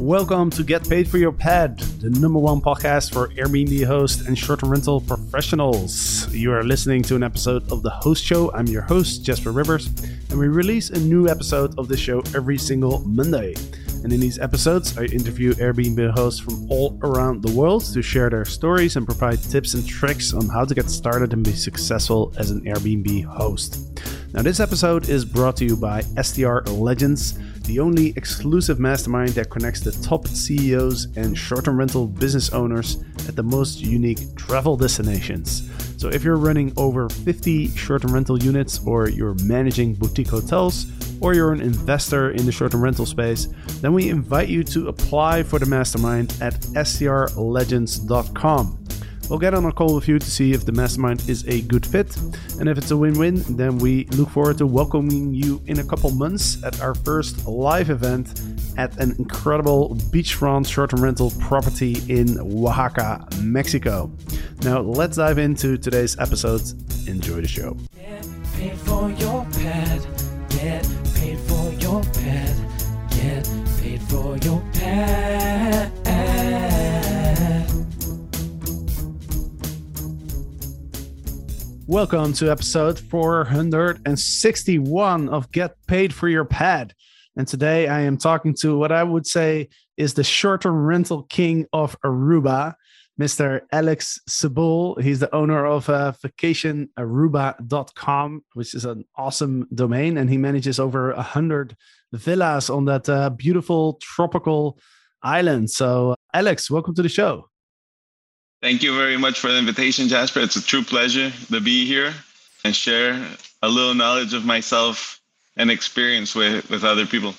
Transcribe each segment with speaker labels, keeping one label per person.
Speaker 1: Welcome to Get Paid for Your Pad, the number one podcast for Airbnb hosts and short rental professionals. You are listening to an episode of The Host Show. I'm your host, Jasper Rivers, and we release a new episode of the show every single Monday. And in these episodes, I interview Airbnb hosts from all around the world to share their stories and provide tips and tricks on how to get started and be successful as an Airbnb host. Now, this episode is brought to you by STR Legends, the only exclusive mastermind that connects the top CEOs and short term rental business owners at the most unique travel destinations. So, if you're running over 50 short term rental units, or you're managing boutique hotels, or you're an investor in the short term rental space, then we invite you to apply for the mastermind at strlegends.com. We'll get on a call with you to see if the mastermind is a good fit. And if it's a win win, then we look forward to welcoming you in a couple months at our first live event at an incredible beachfront short term rental property in Oaxaca, Mexico. Now, let's dive into today's episode. Enjoy the show.
Speaker 2: Get paid for your pad. Get paid for your pad. Get paid for your pad.
Speaker 1: Welcome to episode 461 of Get Paid for Your Pad. And today I am talking to what I would say is the short term rental king of Aruba, Mr. Alex Sabul. He's the owner of uh, vacationaruba.com, which is an awesome domain. And he manages over 100 villas on that uh, beautiful tropical island. So, Alex, welcome to the show.
Speaker 3: Thank you very much for the invitation, Jasper. It's a true pleasure to be here and share a little knowledge of myself and experience with, with other people.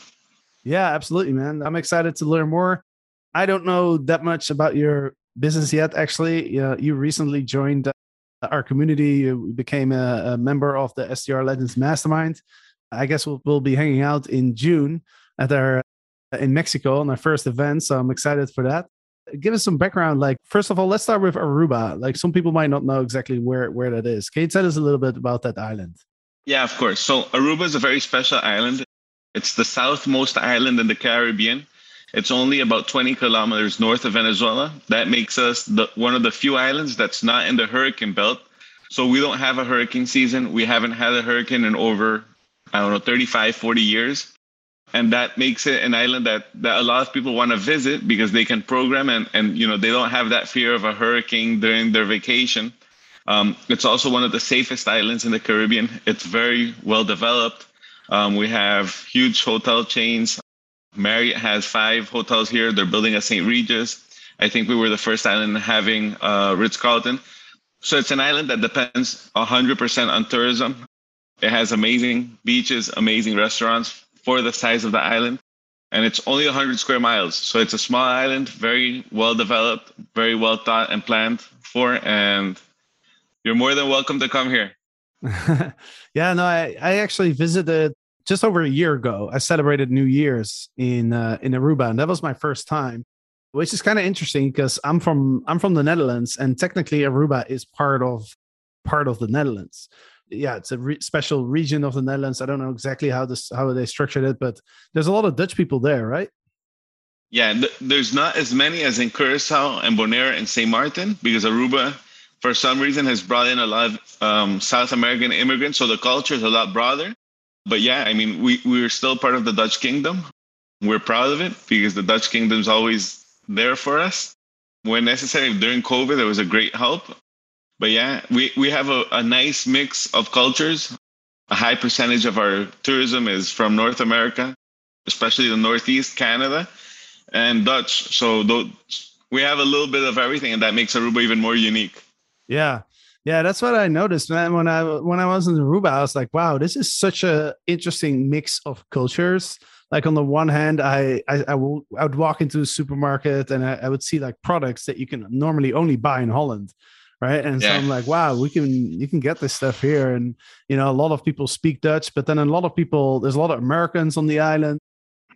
Speaker 1: Yeah, absolutely, man. I'm excited to learn more. I don't know that much about your business yet, actually. You recently joined uh, our community, you became a, a, member of the STR Legends Mastermind. I guess we'll, we'll be hanging out in June at our in Mexico on our first event. So I'm excited for that give us some background. Like, first of all, let's start with Aruba. Like, some people might not know exactly where where that is. Can you tell us a little bit about that island?
Speaker 3: Yeah, of course. So Aruba is a very special island. It's the southmost island in the Caribbean. It's only about 20 kilometers north of Venezuela. That makes us the, one of the few islands that's not in the hurricane belt. So we don't have a hurricane season. We haven't had a hurricane in over, I don't know, 35, 40 years and that makes it an island that, that a lot of people want to visit because they can program and, and you know they don't have that fear of a hurricane during their vacation. Um, it's also one of the safest islands in the caribbean. It's very well developed. Um, we have huge hotel chains. Marriott has five hotels here. They're building a st regis. I think we were the first island having uh, ritz-carlton. So it's an island that depends 100% on tourism. It has amazing beaches amazing restaurants for the size of the island. And it's only 100 square miles. So it's a small island, very well developed, very well thought and planned for. And you're more than welcome to come here.
Speaker 1: yeah, no, I, I actually visited just over a year ago. I celebrated New Year's in uh, in Aruba, and that was my first time, which is kind of interesting because I'm from I'm from the Netherlands, and technically Aruba is part of part of the Netherlands yeah, it's a re- special region of the Netherlands. I don't know exactly how this how they structured it, but there's a lot of Dutch people there, right?
Speaker 3: Yeah, th- there's not as many as in Curacao and Bonaire and St. Martin because Aruba, for some reason, has brought in a lot of um, South American immigrants, so the culture is a lot broader. But yeah, I mean, we we're still part of the Dutch kingdom. We're proud of it because the Dutch kingdom's always there for us when necessary. During COVID, there was a great help but yeah, we, we have a, a nice mix of cultures. A high percentage of our tourism is from North America, especially the Northeast, Canada, and Dutch. So we have a little bit of everything, and that makes Aruba even more unique.
Speaker 1: Yeah, yeah, that's what I noticed, man. When I when I was in Aruba, I was like, wow, this is such a interesting mix of cultures. Like on the one hand, I I, I, I would walk into a supermarket and I, I would see like products that you can normally only buy in Holland right? And yeah. so i'm like wow we can you can get this stuff here. And you know a lot of people speak dutch but then a lot of people there's a lot of americans on the island.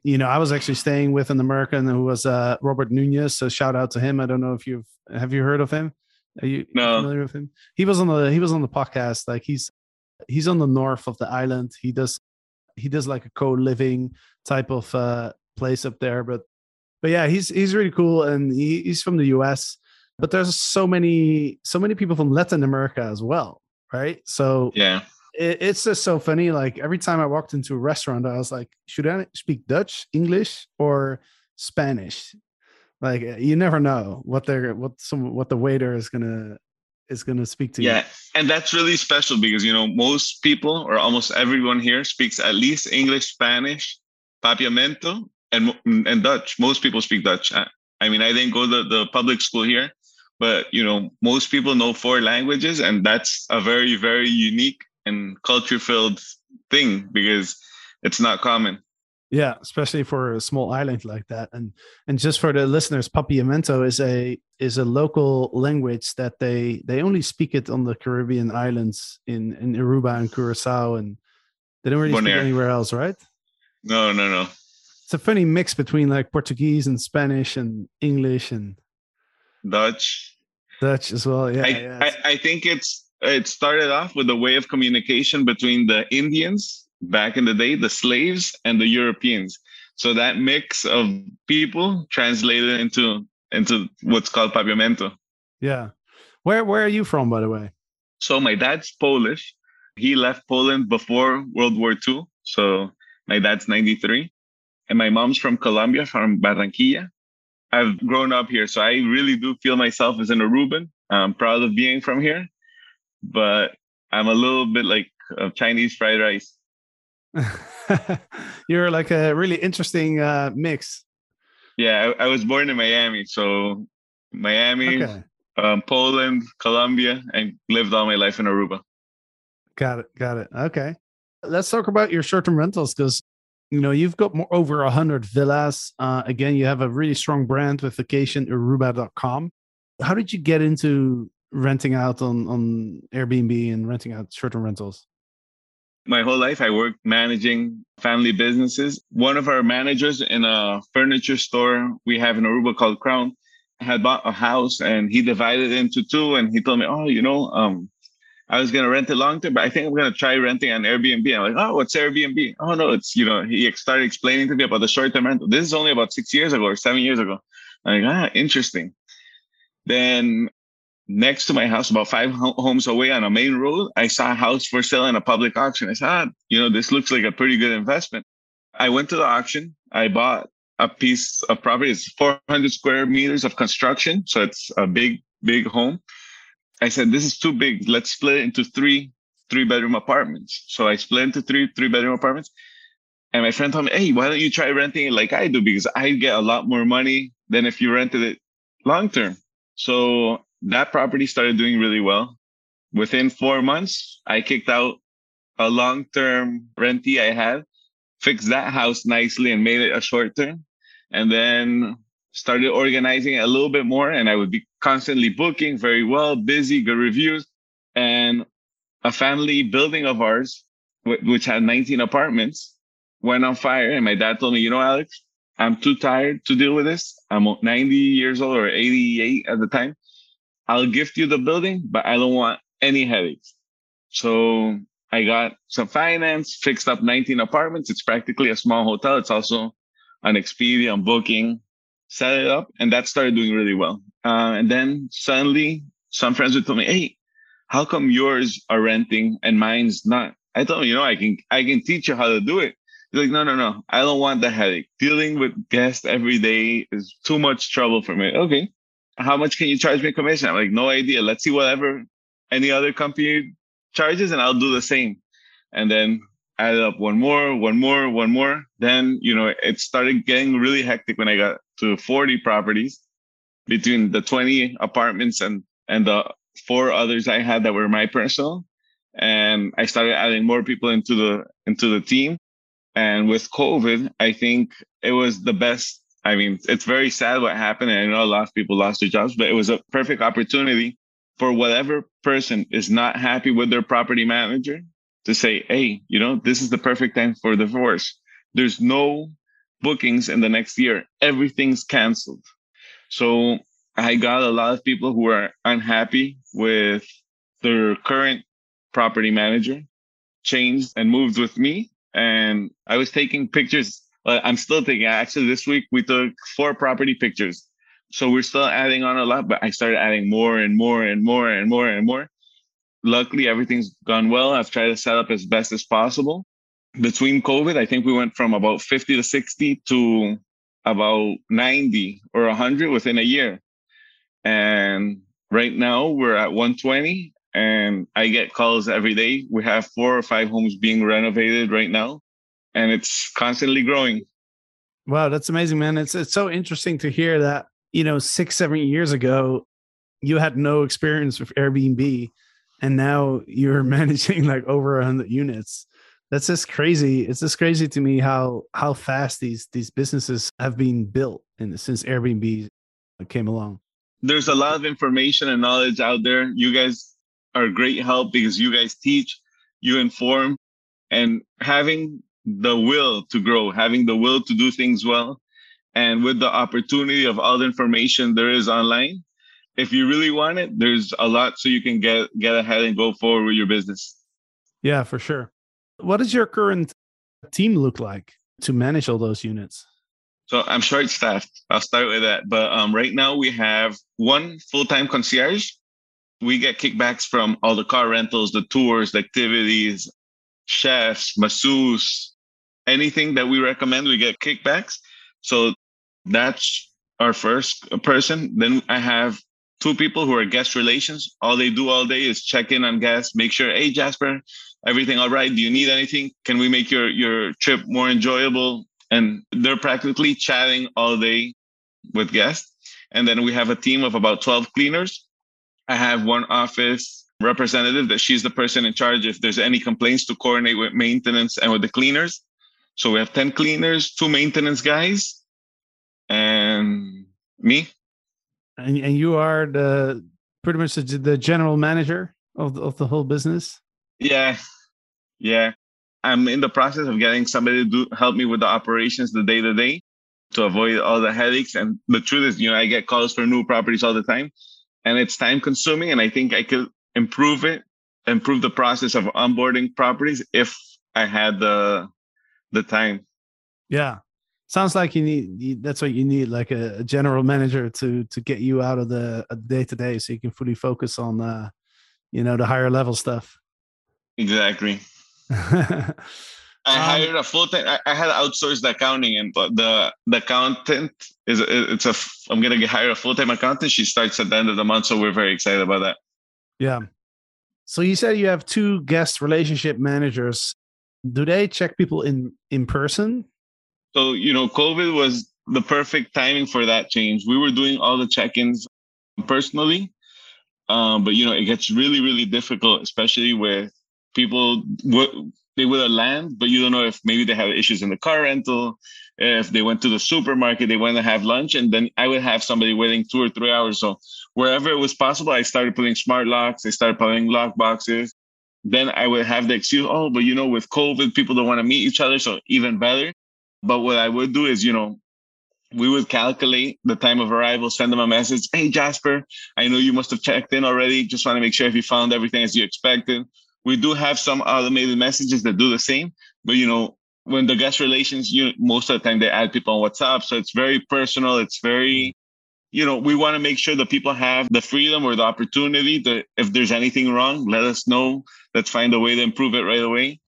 Speaker 1: You know i was actually staying with an american who was uh, robert nunez so shout out to him. I don't know if you've have you heard of him? Are you
Speaker 3: no.
Speaker 1: familiar with him? He was on the he was on the podcast. Like he's he's on the north of the island. He does he does like a co-living type of uh place up there but but yeah, he's he's really cool, and he, he's from the U.S. But there's so many so many people from Latin America as well, right? So
Speaker 3: Yeah.
Speaker 1: it, it's just so funny. Like every time I walked into a restaurant, I was like, should I speak Dutch, English, or Spanish? Like eh, you never know what they're what some what the waiter is gonna is gonna speak to you.
Speaker 3: Yeah, and that's really special because you know most people or almost everyone here speaks at least English, Spanish, Papiamento, and and Dutch. Most people speak Dutch. I, I mean, I didn't go to the public school here, but you know, most people know four languages, and that's a very very unique and culture filled thing because it's not common.
Speaker 1: Yeah, especially for a small island like that. And and just for the listeners, Papiamento is a is a local language that they they only speak it on the Caribbean islands in in Aruba and Curacao, and they don't really speak
Speaker 3: Bonaire.
Speaker 1: anywhere else, right?
Speaker 3: No, no, no.
Speaker 1: It's a funny mix between like Portuguese and Spanish and English and
Speaker 3: Dutch.
Speaker 1: Dutch as well. Yeah,
Speaker 3: I,
Speaker 1: yeah.
Speaker 3: I, I think it's it started off with a way of communication between the Indians back in the day, the slaves, and the Europeans. So that mix of people translated into into what's called papiamento.
Speaker 1: yeah. Where where are you from, by the way?
Speaker 3: So my dad's Polish. He left Poland before World War II. So my dad's 93. And my mom's from Colombia, from Barranquilla. I've grown up here. So I really do feel myself as an Aruban. I'm proud of being from here. But I'm a little bit like uh, Chinese fried rice.
Speaker 1: You're like a really interesting uh, mix.
Speaker 3: Yeah, I, I was born in Miami. So Miami,
Speaker 1: Okay.
Speaker 3: um, Poland, Colombia, and lived all my life in Aruba.
Speaker 1: Got it. Got it. Okay. Let's talk about your short-term rentals because you know you've got more over a hundred villas. Uh, again, you have a really strong brand with vacationaruba.com. How did you get into renting out on on Airbnb and renting out short-term rentals?
Speaker 3: my whole life i worked managing family businesses one of our managers in a furniture store we have in aruba called crown had bought a house and he divided it into two and he told me oh you know um i was to rent it long term but i think i'm to try renting on airbnb i'm like oh what's airbnb oh no it's you know he started explaining to me about the short-term rental this is only about six years ago or seven years ago i'm like ah interesting then next to my house, about five homes away on a main road, I saw a house for sale in a public auction. I said, ah, you know, this looks like a pretty good investment. I went to the auction. I bought a piece of property. It's 400 square meters of construction. So it's a big, big home. I said, this is too big. Let's split it into three, three bedroom apartments. So I split into three, three bedroom apartments. And my friend told me, hey, why don't you try renting it like I do? Because I get a lot more money than if you rented it long term. So that property started doing really well. Within four months, I kicked out a long term rentee I had, fixed that house nicely and made it a short term, and then started organizing a little bit more. And I would be constantly booking very well, busy, good reviews. And a family building of ours, which had 19 apartments, went on fire. And my dad told me, you know, Alex, I'm too tired to deal with this. I'm 90 years old or 88 at the time. I'll gift you the building, but I don't want any headaches. So I got some finance, fixed up 19 apartments. It's practically a small hotel. It's also an Expedia, on booking, set it up, and that started doing really well. Uh, and then suddenly some friends would tell me, Hey, how come yours are renting and mine's not? I told them, you know, I can, I can teach you how to do it. He's like, no, no, no. I don't want the headache. Dealing with guests every day is too much trouble for me. Okay. How much can you charge me commission? I'm like, no idea. Let's see whatever any other company charges and I'll do the same. And then added up one more, one more, one more. Then, you know, it started getting really hectic when I got to 40 properties between the 20 apartments and, and the four others I had that were my personal. And I started adding more people into the, into the team. And with COVID, I think it was the best. I mean, it's very sad what happened. And I know a lot of people lost their jobs, but it was a perfect opportunity for whatever person is not happy with their property manager to say, Hey, you know, this is the perfect time for divorce. There's no bookings in the next year. Everything's canceled. So I got a lot of people who are unhappy with their current property manager, changed and moved with me. And I was taking pictures I'm still taking, Actually, this week we took four property pictures, so we're still adding on a lot. But I started adding more and more and more and more and more. Luckily, everything's gone well. I've tried to set up as best as possible. Between COVID, I think we went from about 50 to 60 to about 90 or 100 within a year. And right now we're at 120 and I get calls every day. We have four or five homes being renovated right now and it's constantly growing.
Speaker 1: Wow, that's amazing, man. It's it's so interesting to hear that, you know, 6 7 years ago you had no experience with Airbnb and now you're managing like over 100 units that's just crazy. It's just crazy to me how how fast these these businesses have been built and since airbnb came along.
Speaker 3: There's a lot of information and knowledge out there. You guys are great help because you guys teach you inform and having the will to grow having the will to do things well and with the opportunity of all the information there is online if you really want it there's a lot so you can get get ahead and go forward with your business.
Speaker 1: Yeah for sure what does your current team look like to manage all those units?
Speaker 3: So I'm short staffed. I'll start with that. But um, right now we have one full time concierge. We get kickbacks from all the car rentals, the tours, the activities, chefs, masseuse, anything that we recommend, we get kickbacks. So that's our first person. Then I have two people who are guest relations. All they do all day is check in on guests, make sure, hey, Jasper, everything all right? Do you need anything? Can we make your your trip more enjoyable? And they're practically chatting all day with guests. And then we have a team of about 12 cleaners. I have one office representative that she's the person in charge if there's any complaints to coordinate with maintenance and with the cleaners. So we have 10 cleaners, two maintenance guys, and me.
Speaker 1: And, and you are the pretty much the, the general manager of the, of the whole business?
Speaker 3: Yeah, yeah. I'm in the process of getting somebody to do, help me with the operations, the day to day, to avoid all the headaches. And the truth is, you know, I get calls for new properties all the time, and it's time consuming. And I think I could improve it, improve the process of onboarding properties if I had the the time.
Speaker 1: Yeah, sounds like you need. That's what you need, like a, a general manager to to get you out of the day to day, so you can fully focus on, uh, you know, the higher level stuff.
Speaker 3: Exactly. I um, hired a full time. I, I, had outsourced the accounting, and the the accountant is it's a. I'm gonna get hire a full time accountant. She starts at the end of the month, so we're very excited about that.
Speaker 1: Yeah. So you said you have two guest relationship managers. Do they check people in in person?
Speaker 3: So you know, COVID was the perfect timing for that change. We were doing all the check-ins personally, um, but you know, it gets really, really difficult, especially with people would they will land, but you don't know if maybe they have issues in the car rental, if they went to the supermarket, they want to have lunch, and then I would have somebody waiting two or three hours. So wherever it was possible, I started putting smart locks, I started putting lock boxes. Then I would have the excuse, oh, but you know, with COVID, people don't want to meet each other, so even better. But what I would do is, you know, we would calculate the time of arrival, send them a message. Hey, Jasper, I know you must have checked in already. Just want to make sure if you found everything as you expected. We do have some automated messages that do the same, but you know, when the guest relations, you most of the time they add people on WhatsApp, so it's very personal. It's very, mm-hmm. you know, we want to make sure that people have the freedom or the opportunity to, if there's anything wrong, let us know. Let's find a way to improve it right away.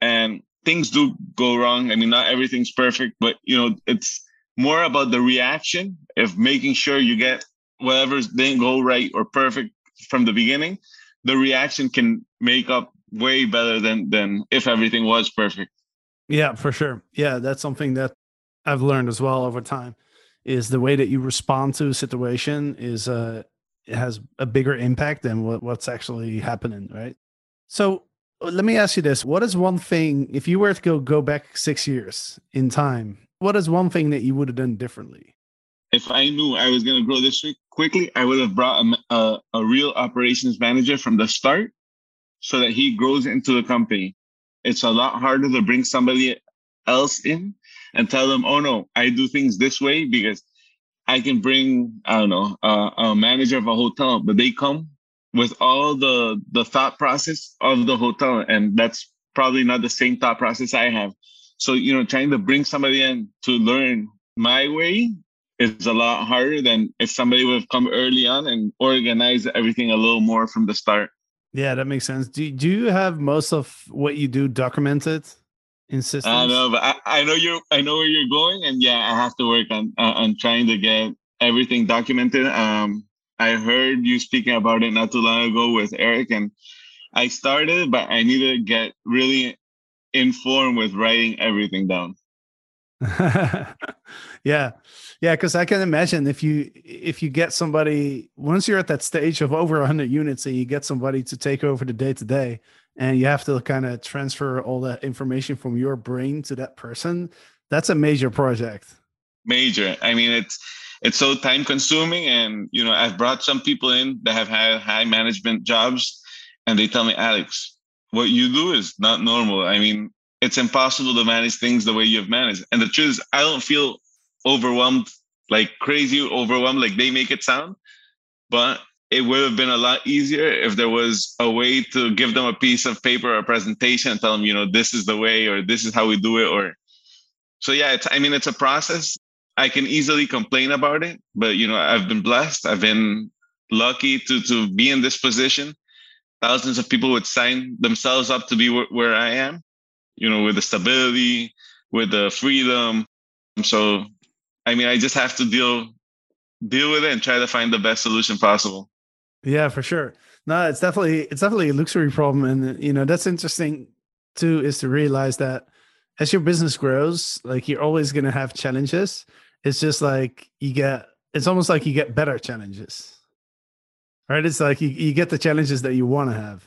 Speaker 3: And things do go wrong. I mean, not everything's perfect, but you know, it's more about the reaction of making sure you get whatever didn't go right or perfect from the beginning the reaction can make up way better than than if everything was perfect.
Speaker 1: Yeah, for sure. Yeah, that's something that I've learned as well over time is the way that you respond to a situation is uh it has a bigger impact than what, what's actually happening, right? So let me ask you this. What is one thing if you were to go go back 6 years in time, what is one thing that you would have done differently?
Speaker 3: if I knew I was going to grow this quickly, I would have brought a, a, a, real operations manager from the start so that he grows into the company. It's a lot harder to bring somebody else in and tell them, oh no, I do things this way because I can bring, I don't know, uh, a manager of a hotel, but they come with all the, the thought process of the hotel. And that's probably not the same thought process I have. So, you know, trying to bring somebody in to learn my way is a lot harder than if somebody would have come early on and organized everything a little more from the start.
Speaker 1: Yeah, that makes sense. Do, do you have most of what you do documented in systems?
Speaker 3: I know, but I, I know you're I know where you're going, and yeah, I have to work on uh, on trying to get everything documented. Um, I heard you speaking about it not too long ago with Eric, and I started, but I need to get really informed with writing everything down.
Speaker 1: yeah. Yeah because i can imagine if you if you get somebody once you're at that stage of over 100 units and you get somebody to take over the day to day and you have to kind of transfer all that information from your brain to that person that's a major project.
Speaker 3: Major. I mean it's it's so time consuming and you know i've brought some people in that have had high management jobs and they tell me alex what you do is not normal. I mean it's impossible to manage things the way you've managed. And the truth is, I don't feel overwhelmed, like crazy overwhelmed, like they make it sound. But it would have been a lot easier if there was a way to give them a piece of paper or a presentation and tell them, you know, this is the way or this is how we do it. Or so yeah, it's I mean, it's a process. I can easily complain about it, but you know, I've been blessed. I've been lucky to to be in this position. Thousands of people would sign themselves up to be wh- where I am you know, with the stability, with the freedom. So, I mean, I just have to deal deal with it and try to find the best solution possible.
Speaker 1: Yeah, for sure. No, it's definitely it's definitely a luxury problem, and you know that's interesting too. Is to realize that as your business grows, like you're always going to have challenges. It's just like you get. It's almost like you get better challenges, right? It's like you, you get the challenges that you want to have.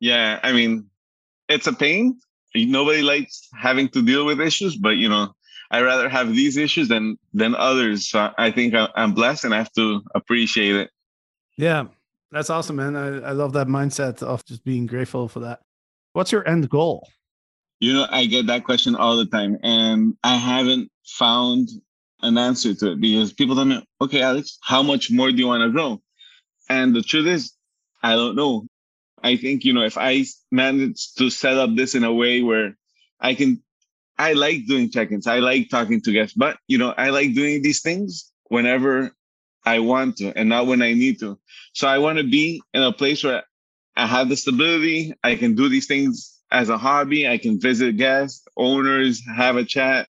Speaker 3: Yeah, I mean, it's a pain, nobody likes having to deal with issues, but you know, I rather have these issues than than others. So I think I'm blessed and I have to appreciate it.
Speaker 1: Yeah, that's awesome, man. I, I love that mindset of just being grateful for that. What's your end goal?
Speaker 3: You know, I get that question all the time, and I haven't found an answer to it because people tell me, okay, Alex, how much more do you want to grow? And the truth is, I don't know. I think, you know, if I manage to set up this in a way where I can, I like doing check ins, I like talking to guests, but, you know, I like doing these things whenever I want to and not when I need to. So I want to be in a place where I have the stability, I can do these things as a hobby, I can visit guests, owners, have a chat.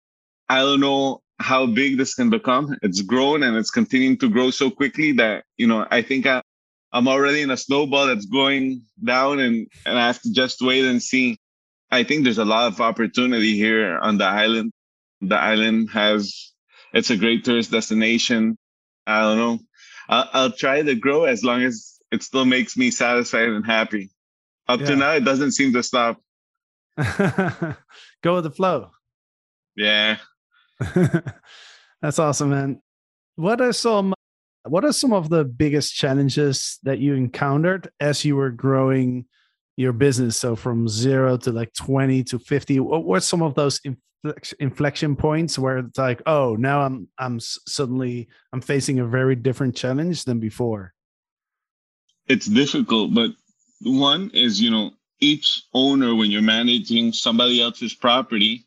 Speaker 3: I don't know how big this can become. It's grown and it's continuing to grow so quickly that, you know, I think I, I'm already in a snowball that's going down and, and I have to just wait and see. I think there's a lot of opportunity here on the island. The island has, it's a great tourist destination. I don't know. I'll, I'll try to grow as long as it still makes me satisfied and happy. Up yeah. to now, it doesn't seem to stop.
Speaker 1: Go with the flow.
Speaker 3: Yeah.
Speaker 1: That's awesome, man. What are some what are some of the biggest challenges that you encountered as you were growing your business? So from zero to like 20 to 50, what were some of those inflection points where it's like, oh, now I'm I'm suddenly I'm facing a very different challenge than before?
Speaker 3: It's difficult, but one is, you know, each owner when you're managing somebody else's property,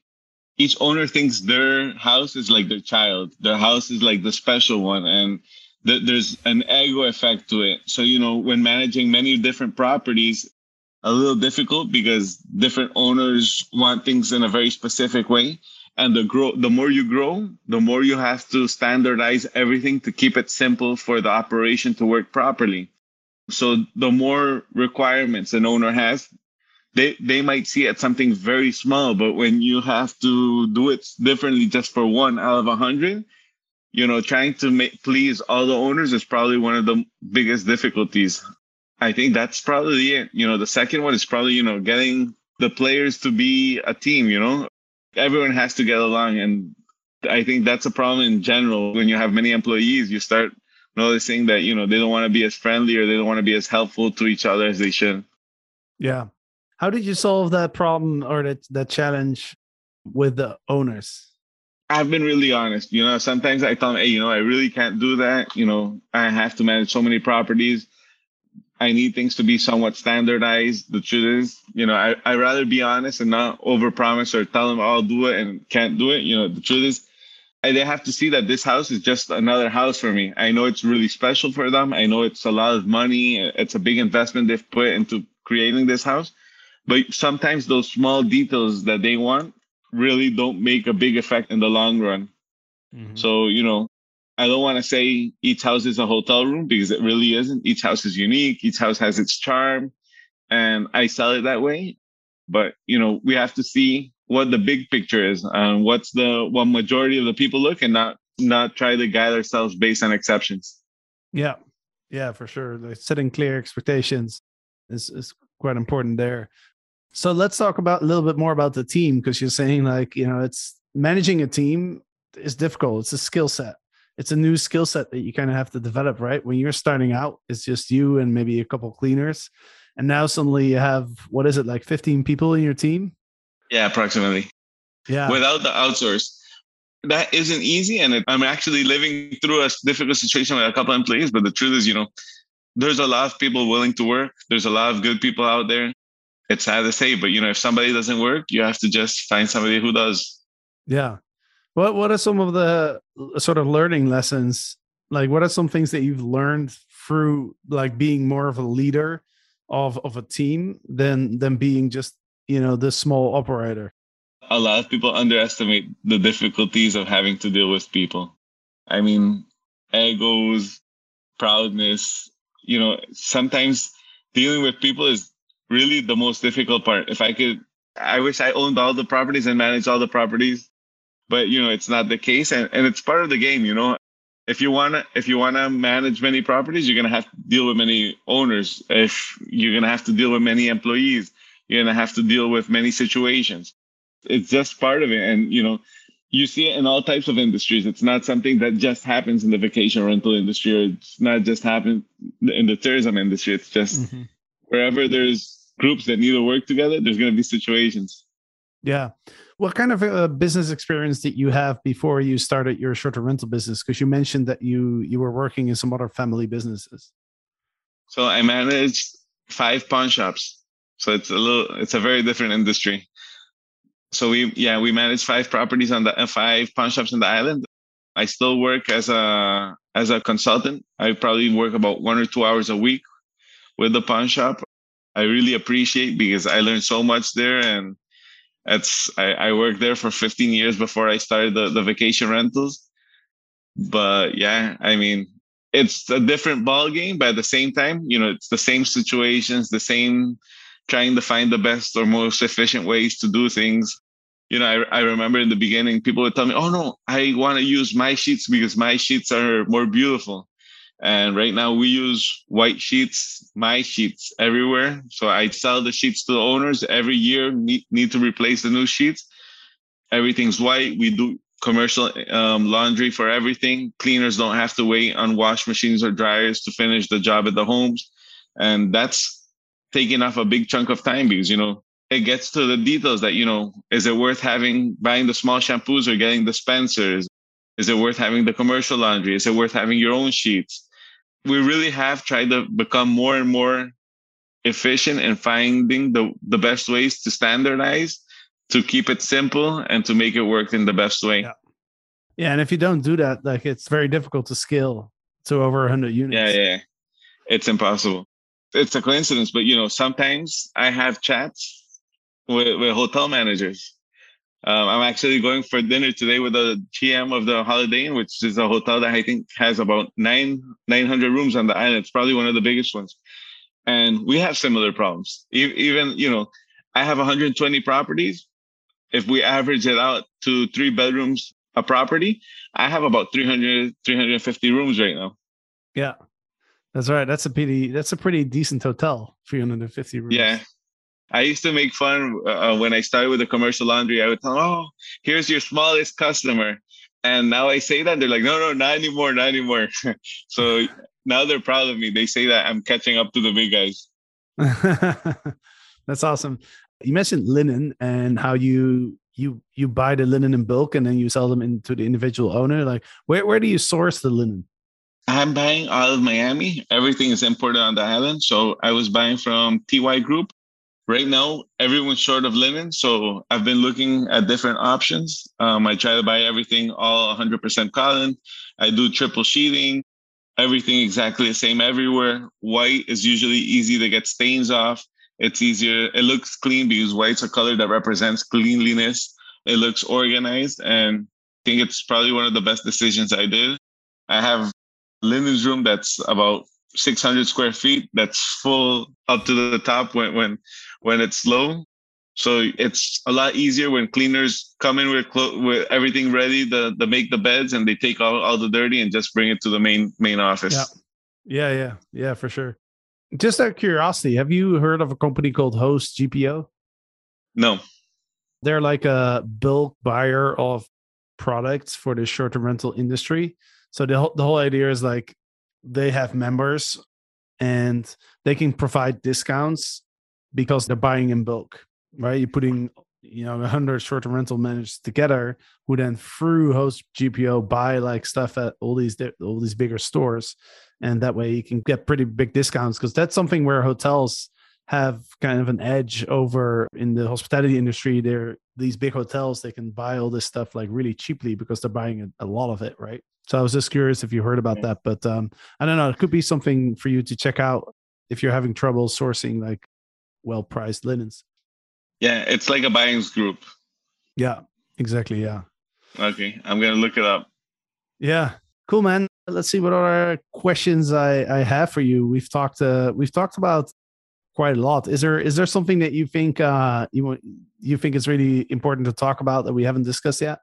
Speaker 3: each owner thinks their house is like their child. Their house is like the special one and there's an ego effect to it. So, you know, when managing many different properties, a little difficult because different owners want things in a very specific way. And the grow, the more you grow, the more you have to standardize everything to keep it simple for the operation to work properly. So the more requirements an owner has, they they might see it something very small, but when you have to do it differently just for one out of a hundred, you know, trying to make, please all the owners is probably one of the biggest difficulties. I think that's probably it. You know, the second one is probably, you know, getting the players to be a team, you know, everyone has to get along. And I think that's a problem in general. When you have many employees, you start noticing that, you know, they don't want to be as friendly or they don't want to be as helpful to each other as they should.
Speaker 1: Yeah. How did you solve that problem or that, that challenge with the owners?
Speaker 3: I've been really honest. You know, sometimes I tell them, hey, you know, I really can't do that. You know, I have to manage so many properties. I need things to be somewhat standardized. The truth is, you know, I I rather be honest and not overpromise or tell them I'll do it and can't do it. You know, the truth is, I, they have to see that this house is just another house for me. I know it's really special for them. I know it's a lot of money. It's a big investment they've put into creating this house. But sometimes those small details that they want really don't make a big effect in the long run. Mm-hmm. So, you know, I don't want to say each house is a hotel room because it really isn't. Each house is unique. Each house has its charm. And I sell it that way. But, you know, we have to see what the big picture is and what's the what majority of the people look and not not try to guide ourselves based on exceptions.
Speaker 1: Yeah. Yeah, for sure. Like setting clear expectations is, is quite important there. So let's talk about a little bit more about the team because you're saying like, you know, it's managing a team is difficult. It's a skill set it's a new skill set that you kind of have to develop, right? When you're starting out, it's just you and maybe a couple cleaners. And now suddenly you have what is it, like 15 people in your team?
Speaker 3: Yeah, approximately.
Speaker 1: Yeah.
Speaker 3: Without the outsource. That isn't easy. And it, I'm actually living through a difficult situation with a couple employees. But the truth is, you know, there's a lot of people willing to work. There's a lot of good people out there. It's sad to say, but you know, if somebody doesn't work, you have to just find somebody who does.
Speaker 1: Yeah. What What are some of the uh, sort of learning lessons? Like, what are some things that you've learned through like being more of a leader of of a team than than being just you know the small operator?
Speaker 3: A lot of people underestimate the difficulties of having to deal with people. I mean, egos, proudness. You know, sometimes dealing with people is really the most difficult part. If I could, I wish I owned all the properties and managed all the properties but you know it's not the case and, and it's part of the game you know? If you want to if you want to manage many properties you're going to have to deal with many owners. If you're going to have to deal with many employees you're going to have to deal with many situations. It's just part of it and you know you see it in all types of industries. It's not something that just happens in the vacation rental industry or it's not just happen in the tourism industry. It's just mm-hmm. wherever there's groups that need to work together there's going to be situations.
Speaker 1: Yeah what kind of business experience did you have before you started your short-term rental business? Because you mentioned that you you were working in some other family businesses.
Speaker 3: So I managed five pawn shops. So it's a little, it's a very different industry. So we, yeah, we manage five properties on the uh, five pawn shops in the island. I still work as a as a consultant. I probably work about one or two hours a week with the pawn shop. I really appreciate because I learned so much there and it's I, I worked there for 15 years before I started the, the vacation rentals. But yeah, I mean, it's a different ball game, but at the same time, you know, it's the same situations, the same trying to find the best or most efficient ways to do things. You know, I, I remember in the beginning, people would tell me, "Oh no, I want to use my sheets because my sheets are more beautiful." And right now we use white sheets, my sheets everywhere. So I sell the sheets to the owners every year, need, need to replace the new sheets. Everything's white. We do commercial um, laundry for everything. Cleaners don't have to wait on wash machines or dryers to finish the job at the homes. And that's taking off a big chunk of time because, you know, it gets to the details that, you know, is it worth having buying the small shampoos or getting dispensers? Is it worth having the commercial laundry? Is it worth having your own sheets? We really have tried to become more and more efficient in finding the, the best ways to standardize, to keep it simple, and to make it work in the best way.
Speaker 1: Yeah. yeah and if you don't do that, like it's very difficult to scale to over 100 units.
Speaker 3: Yeah, yeah. It's impossible. It's a coincidence, but you know, sometimes I have chats with, with hotel managers um, I'm actually going for dinner today with the GM of the Holiday Inn, which is a hotel that I think has about nine 900 rooms on the island. It's probably one of the biggest ones, and we have similar problems. Even you know, I have 120 properties. If we average it out to three bedrooms a property, I have about 300 350 rooms right now.
Speaker 1: Yeah, that's right. That's a pretty that's a pretty decent hotel. 350 rooms.
Speaker 3: Yeah, I used to make fun uh, when I started with the commercial laundry. I would tell them, "Oh, here's your smallest customer," and now I say that they're like, "No, no, not anymore, not anymore." so now they're proud of me. They say that I'm catching up to the big guys.
Speaker 1: That's awesome. You mentioned linen and how you you you buy the linen in bulk and then you sell them into the individual owner. Like, where where do you source the linen?
Speaker 3: I'm buying out of Miami. Everything is imported on the island. So I was buying from TY Group. Right now, everyone's short of linen. So I've been looking at different options. Um, I try to buy everything all 100% cotton. I do triple sheeting, everything exactly the same everywhere. White is usually easy to get stains off. It's easier. It looks clean because white's a color that represents cleanliness. It looks organized. And I think it's probably one of the best decisions I did. I have linens room that's about 600 square feet that's full up to the top when when when it's low. So it's a lot easier when cleaners come in with clo- with everything ready to, to make the beds and they take all, all the dirty and just bring it to the main main office.
Speaker 1: Yeah. Yeah yeah. Yeah for sure. Just out of curiosity have you heard of a company called host gpo
Speaker 3: no.
Speaker 1: They're like a bulk buyer of products for the short-term rental industry. So the whole, the whole idea is like they have members and they can provide discounts because they're buying in bulk, right? You're putting you know 100 short-term rental managers together who then through host gpo buy like stuff at all these all these bigger stores and that way you can get pretty big discounts because that's something where hotels have kind of an edge over in the hospitality industry they're these big hotels they can buy all this stuff like really cheaply because they're buying a, a lot of it right so I was just curious if you heard about that, but um, I don't know. It could be something for you to check out if you're having trouble sourcing like well-priced linens.
Speaker 3: Yeah, it's like a buying group.
Speaker 1: Yeah, exactly. Yeah.
Speaker 3: Okay, I'm gonna look it up.
Speaker 1: Yeah, cool, man. Let's see what other questions I I have for you. We've talked uh we've talked about quite a lot. Is there is there something that you think uh you you think is really important to talk about that we haven't discussed yet?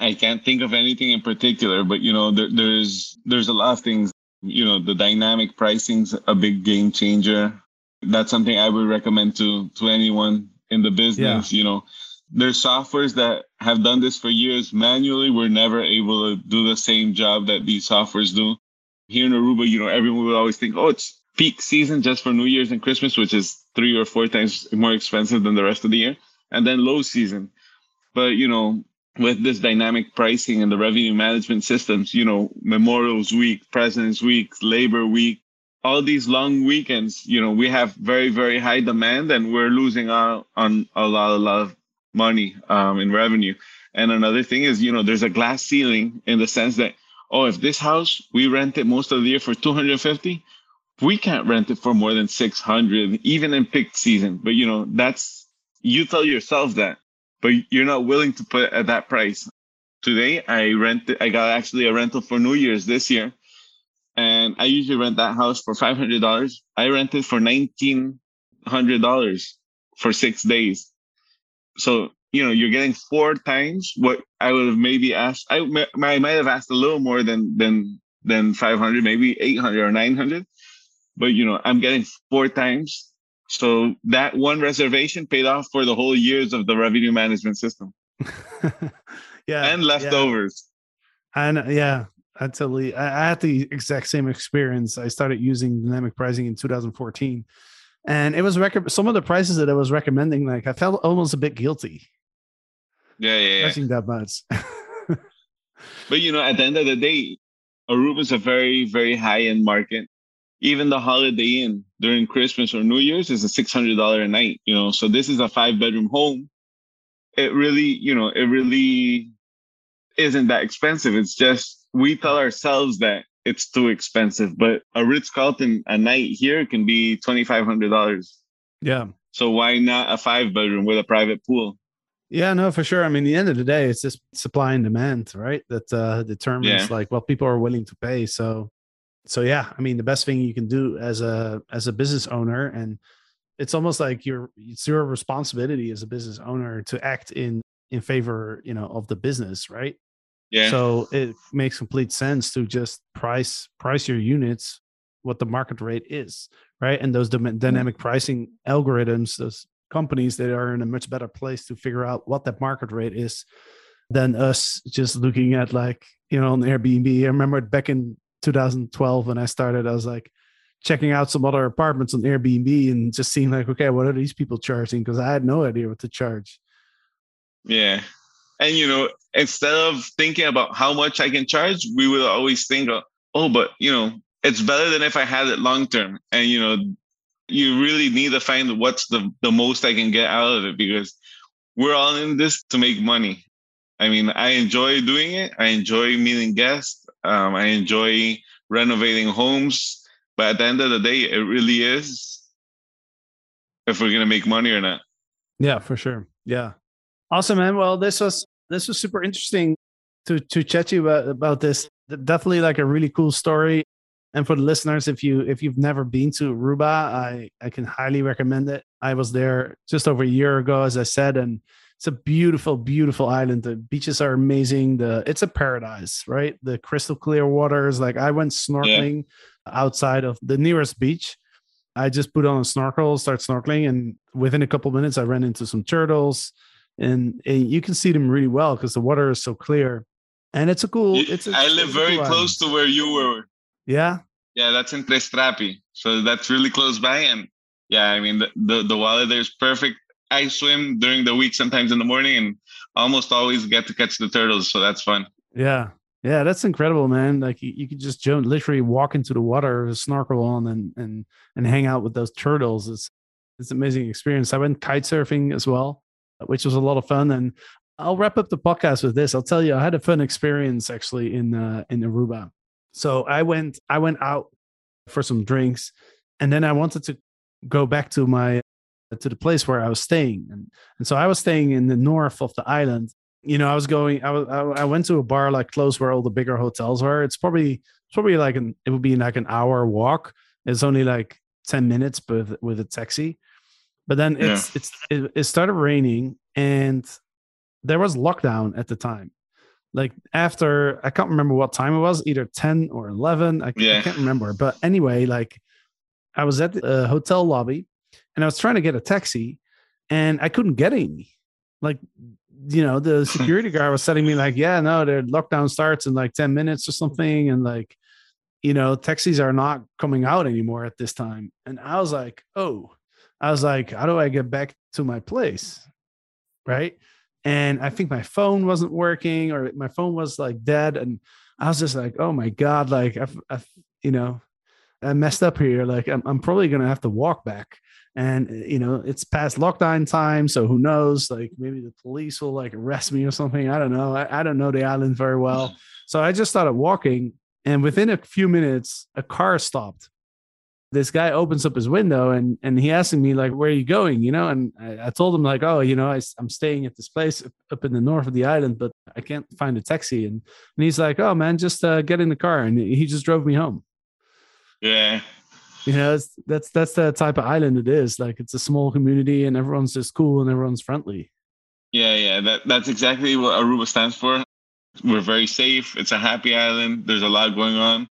Speaker 3: I can't think of anything in particular, but you know, there, there's there's a lot of things. You know, the dynamic pricing's a big game changer. That's something I would recommend to to anyone in the business. Yeah. You know, there's softwares that have done this for years manually. We're never able to do the same job that these softwares do. Here in Aruba, you know, everyone would always think, oh, it's peak season just for New Year's and Christmas, which is three or four times more expensive than the rest of the year, and then low season. But you know, with this dynamic pricing and the revenue management systems, you know, Memorials Week, President's Week, Labor Week, all these long weekends, you know, we have very, very high demand and we're losing out on a lot, a lot of money um, in revenue. And another thing is, you know, there's a glass ceiling in the sense that, oh, if this house we rent it most of the year for 250, we can't rent it for more than 600, even in peak season. But, you know, that's, you tell yourself that but you're not willing to put at that price. Today, I rented, I got actually a rental for New Year's this year. And I usually rent that house for $500. I rented for $1,900 for six days. So, you know, you're getting four times what I would have maybe asked. I, I might have asked a little more than, than, than 500, maybe 800 or 900. But, you know, I'm getting four times so that one reservation paid off for the whole years of the revenue management system.
Speaker 1: yeah.
Speaker 3: And leftovers.
Speaker 1: Yeah. And yeah, I totally I, I had the exact same experience. I started using dynamic pricing in 2014. And it was record some of the prices that I was recommending, like I felt almost a bit guilty.
Speaker 3: Yeah, yeah,
Speaker 1: yeah. that much.
Speaker 3: but you know, at the end of the day, Aruba is a very, very high end market even the Holiday Inn during Christmas or New Year's is a six hundred dollar a night. You know, so this is a five bedroom home. It really, you know, it really isn't that expensive. It's just we tell ourselves that it's too expensive, but a Ritz Carlton a night here can be twenty five hundred dollars.
Speaker 1: Yeah.
Speaker 3: So why not a five bedroom with a private pool?
Speaker 1: Yeah, no, for sure. I mean, the end of the day, it's just supply and demand, right? That uh, determines yeah. like what people are willing to pay. So so yeah, I mean, the best thing you can do as a as a business owner, and it's almost like your it's your responsibility as a business owner to act in in favor, you know, of the business, right?
Speaker 3: Yeah.
Speaker 1: So it makes complete sense to just price price your units what the market rate is, right? And those mm-hmm. dynamic pricing algorithms, those companies that are in a much better place to figure out what that market rate is than us just looking at like you know on Airbnb. I remember back in 2012 when I started, I was like checking out some other apartments on Airbnb and just seeing like, okay, what are these people charging? Because I had no idea what to charge.
Speaker 3: Yeah. And you know, instead of thinking about how much I can charge, we would always think oh, but you know, it's better than if I had it long term. And you know, you really need to find what's the, the most I can get out of it because we're all in this to make money. I mean, I enjoy doing it. I enjoy meeting guests. Um, I enjoy renovating homes. But at the end of the day, it really is if we're gonna make money or not.
Speaker 1: Yeah, for sure. Yeah. Awesome, man. Well, this was this was super interesting to to chat to you about, about this. Definitely like a really cool story. And for the listeners, if you if you've never been to Aruba, I I can highly recommend it. I was there just over a year ago, as I said, and it's a beautiful, beautiful island. The beaches are amazing. The it's a paradise, right? The crystal clear waters. Like I went snorkeling yeah. outside of the nearest beach. I just put on a snorkel, start snorkeling, and within a couple minutes, I ran into some turtles, and, and you can see them really well because the water is so clear. And it's a cool. It's. A,
Speaker 3: I live very cool close island. to where you were.
Speaker 1: Yeah.
Speaker 3: Yeah, that's in Tres Trapi, so that's really close by, and yeah, I mean the, the the water there is perfect I swim during the week sometimes in the morning and almost always get to catch the turtles. So that's fun.
Speaker 1: Yeah. Yeah, that's incredible, man. Like you, you could just jump, literally walk into the water, snorkel on, and and and hang out with those turtles. It's it's an amazing experience. I went kite surfing as well, which was a lot of fun. And I'll wrap up the podcast with this. I'll tell you, I had a fun experience actually in uh, in Aruba. So I went I went out for some drinks, and then I wanted to go back to my to the place where I was staying. And, and so I was staying in the north of the island. You know, I was going, I, was, I went to a bar like close where all the bigger hotels are. It's probably, it's probably like an, it would be like an hour walk. It's only like 10 minutes with, with a taxi. But then it's, yeah. it's, it, it started raining and there was lockdown at the time like after I can't remember what time it was, either 10 or 11. I, yeah. I, can't remember. But anyway, like I was at the uh, hotel lobby and I was trying to get a taxi and I couldn't get any. Like, you know, the security guard was telling me, like, yeah, no, their lockdown starts in like 10 minutes or something. And like, you know, taxis are not coming out anymore at this time. And I was like, oh, I was like, how do I get back to my place? Right. And I think my phone wasn't working or my phone was like dead. And I was just like, oh my God, like I've, I've you know, I messed up here. Like I'm, I'm probably going to have to walk back. And you know it's past lockdown time so who knows like maybe the police will like arrest me or something. I don't know. I, I don't know the island very well. So i just started walking and within a few minutes a car stopped. This guy opens up his window and and he asking me like where are you going? You know and I, I told him like oh you know I, am staying at this place up in the north of the island but i can't find a taxi. And and he's like oh man just uh, get in the car. And he just drove me home
Speaker 3: yeah.
Speaker 1: You know that's that's the type of island it is. Like it's a small community and everyone's just cool and everyone's friendly.
Speaker 3: Yeah yeah. That that's exactly what aruba stands for. We're very safe. It's a happy island. There's a lot going on.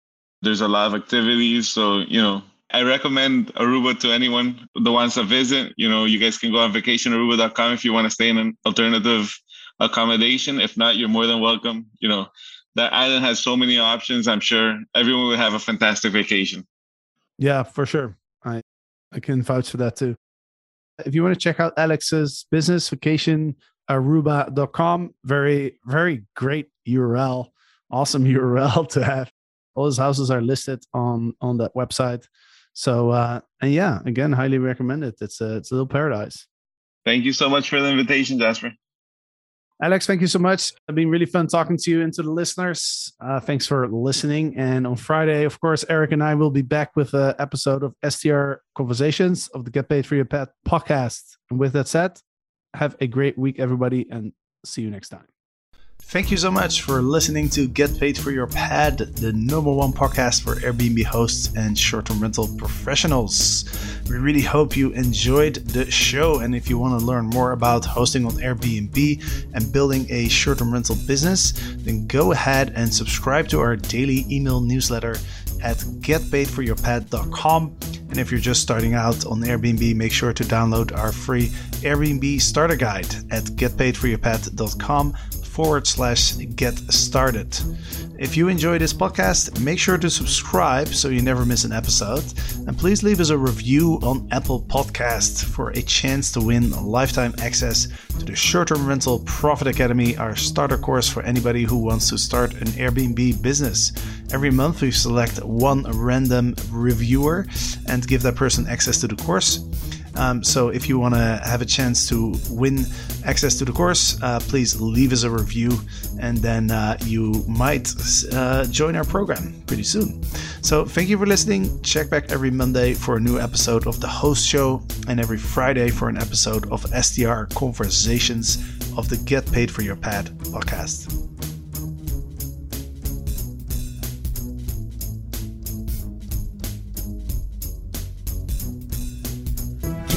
Speaker 3: There's a lot of activities. So you know i recommend aruba to anyone that wants to visit. You know you guys can go on vacationaruba.com if you want to stay in an alternative accommodation. If not you're more than welcome. You know that island has so many options i'm sure everyone will have a fantastic vacation
Speaker 1: yeah, for sure. I I can vouch for that too. If you want to check out Alex's business, vacation aruba.com, very, very great URL. Awesome URL to have. All his houses are listed on on that website. So uh and yeah, again, highly recommend it. It's a it's a little paradise.
Speaker 3: Thank you so much for the invitation, Jasper.
Speaker 1: Alex, thank you so much. It's been really fun talking to you and to the listeners. Uh, thanks for listening. And on Friday, of course, Eric and I will be back with an episode of STR Conversations of the Get Paid for Your Pad podcast. And with that said, have a great week, everybody, and see you next time. Thank you so much for listening to Get Paid for Your Pad, the number one podcast for Airbnb hosts and short term rental professionals. We really hope you enjoyed the show. And if you want to learn more about hosting on Airbnb and building a short term rental business, then go ahead and subscribe to our daily email newsletter at getpaidforyourpad.com. And if you're just starting out on Airbnb, make sure to download our free Airbnb starter guide at getpaidforyourpad.com forward slash get started. If you enjoy this podcast, make sure to subscribe so you never miss an episode. And please leave us a review on Apple Podcasts for a chance to win lifetime access to the Short Term Rental Profit Academy, our starter course for anybody who wants to start an Airbnb business. Every month, we select one random reviewer and give that person access to the course. Um, so if you want to have a chance to win access to the course, uh, please leave us a review, and then uh, you might uh, join our program pretty soon. So thank you for listening. Check back every Monday for a new episode of the Host Show, and every Friday for an episode of STR Conversations of the Get Paid for Your Pad podcast.